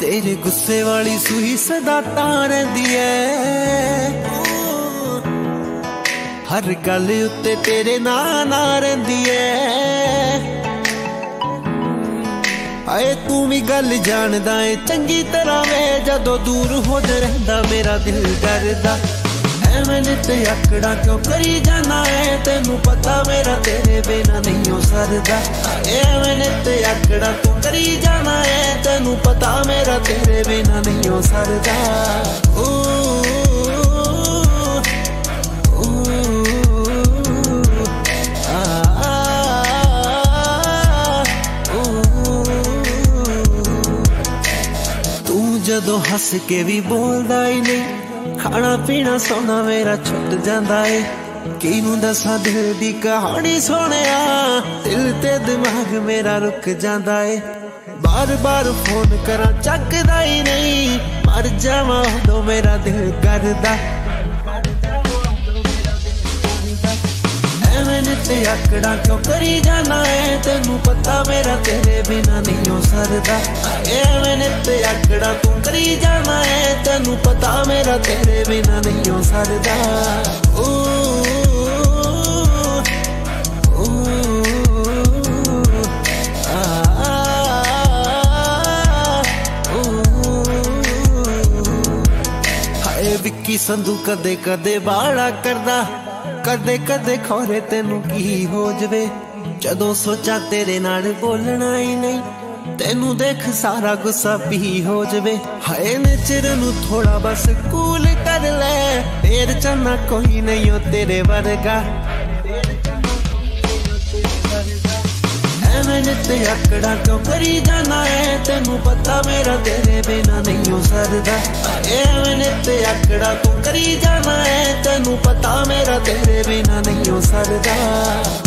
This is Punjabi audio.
ਤੇਰੇ ਗੁੱਸੇ ਵਾਲੀ ਸੂਈ ਸਦਾ ਤਾਂ ਰਹਿੰਦੀ ਐ। ਹਰ ਗੱਲ ਉੱਤੇ ਤੇਰੇ ਨਾਂ ਨਾ ਰਹਿੰਦੀ ਐ। ਆਏ ਤੂੰ ਵੀ ਗੱਲ ਜਾਣਦਾ ਏ, ਚੰਗੀ ਤਰ੍ਹਾਂ ਵੇ, ਜਦੋਂ ਦੂਰ ਹੋ ਰਹਿੰਦਾ ਮੇਰਾ ਦਿਲ ਕਰਦਾ। ਐਵੇਂ ਨਿਤ ਅਕੜਾ ਕਿਉਂ ਕਰੀ ਜਾਣਾ ਏ, ਤੈਨੂੰ ਪਤਾ ਮੇਰਾ ਤੇਰੇ ਬਿਨਾ ਨਹੀਂ ਹੋ ਸਰਦਾ ਐਵੇਂ ਨਿਤ ਅਕੜਾ ਕਿਉਂ ਕਰੀ ਜਾਣਾ ਏ, ਤੈਨੂੰ ਪਤਾ ਮੇਰਾ ਤੇਰੇ ਬਿਨਾ ਨਹੀਂ ਹੋ ਸਰਦਾ ਓ ਤੂੰ ਜਦੋਂ ਹੱਸ ਕੇ ਵੀ ਬੋਲਦਾ ਹੀ ਨਹੀਂ, ਖਾਣਾ ਪੀਣਾ ਸੌਣਾ ਮੇਰਾ ਛੁੱਟ ਜਾਂਦਾ ਏ। ਕਿਨੂੰ ਦੱਸਾਂ ਦਿਲ ਦੀ ਕਹਾਣੀ ਸੋਹਣਿਆ ਦਿਲ ਤੇ ਦਿਮਾਗ ਮੇਰਾ ਰੁਕ ਜਾਂਦਾ ਏ। ਬਾਰ ਬਾਰ ਫੋਨ ਕਰਾਂ, ਚੱਕਦਾ ਹੀ ਨਹੀਂ। ਮਰ ਜਾਵਾਂ ਉਦੋਂ ਮੇਰਾ ਦਿਲ ਕਰਦਾ। ਐਵੇਂ ਨਿੱਤ ਆਕੜਾ ਕਿਉਂ ਕਰੀ ਜਾਣਾ ਏ ਤੈਨੂੰ ਪਤਾ ਮੇਰਾ ਤੇਰੇ ਬਿਨਾ ਨਹੀਂ ਹੋ ਸਰਦਾ ਐਵੇਂ ਨਿੱਤ ਆਕੜਾ ਤੂੰ ਕਰੀ ਜਾਣਾ ਏ ਤੈਨੂੰ ਪਤਾ ਮੇਰਾ ਤੇਰੇ ਬਿਨਾ ਨਹੀਂ ਹੋ ਸਰਦਾ ਓ ਹਾਏ ਵਿੱਕੀ ਸੰਧੂ ਕਦੇ ਕਦੇ ਬਾੜਾ ਕਰਦਾ, ਕਦੇ ਕਦੇ ਖੋਰੇ ਤੈਨੂੰ ਕੀ ਹੋ ਜਵੇ? ਜਦੋਂ ਸੋਚਾਂ ਤੇਰੇ ਨਾਲ ਬੋਲਣਾ ਹੀ ਨਹੀਂ, ਤੈਨੂੰ ਦੇਖ ਸਾਰਾ ਗੁੱਸਾ ਪੀ ਹੋ ਜਵੇ। ਹਾਏ ਨੇਚਰ ਨੂੰ ਥੋੜਾ ਬਸ ਕੂਲ ਕਰ ਲੈ ਤੇਰ ਚੰਨਾ ਕੋਈ ਨਹੀਂ ਓ ਤੇਰੇ ਵਰਗਾ। ਨਿੱਤ ਅਕੜਾ ਕਿਉਂ ਕਰੀ ਜਾਣਾ ਏ? ਤੈਨੂੰ ਪਤਾ ਮੇਰਾ ਤੇਰੇ ਬਿਨਾ ਨਹੀਂ ਹੋ ਸਰਦਾ ਐਵੇਂ ਨਿੱਤ ਅਕੜਾ ਤੂੰ ਕਰੀ ਜਾਣਾ ਏ? ਤੈਨੂੰ ਪਤਾ ਮੇਰਾ ਤੇਰੇ ਬਿਨਾ ਨਹੀਂ ਹੋ ਸਰਦਾ ਓ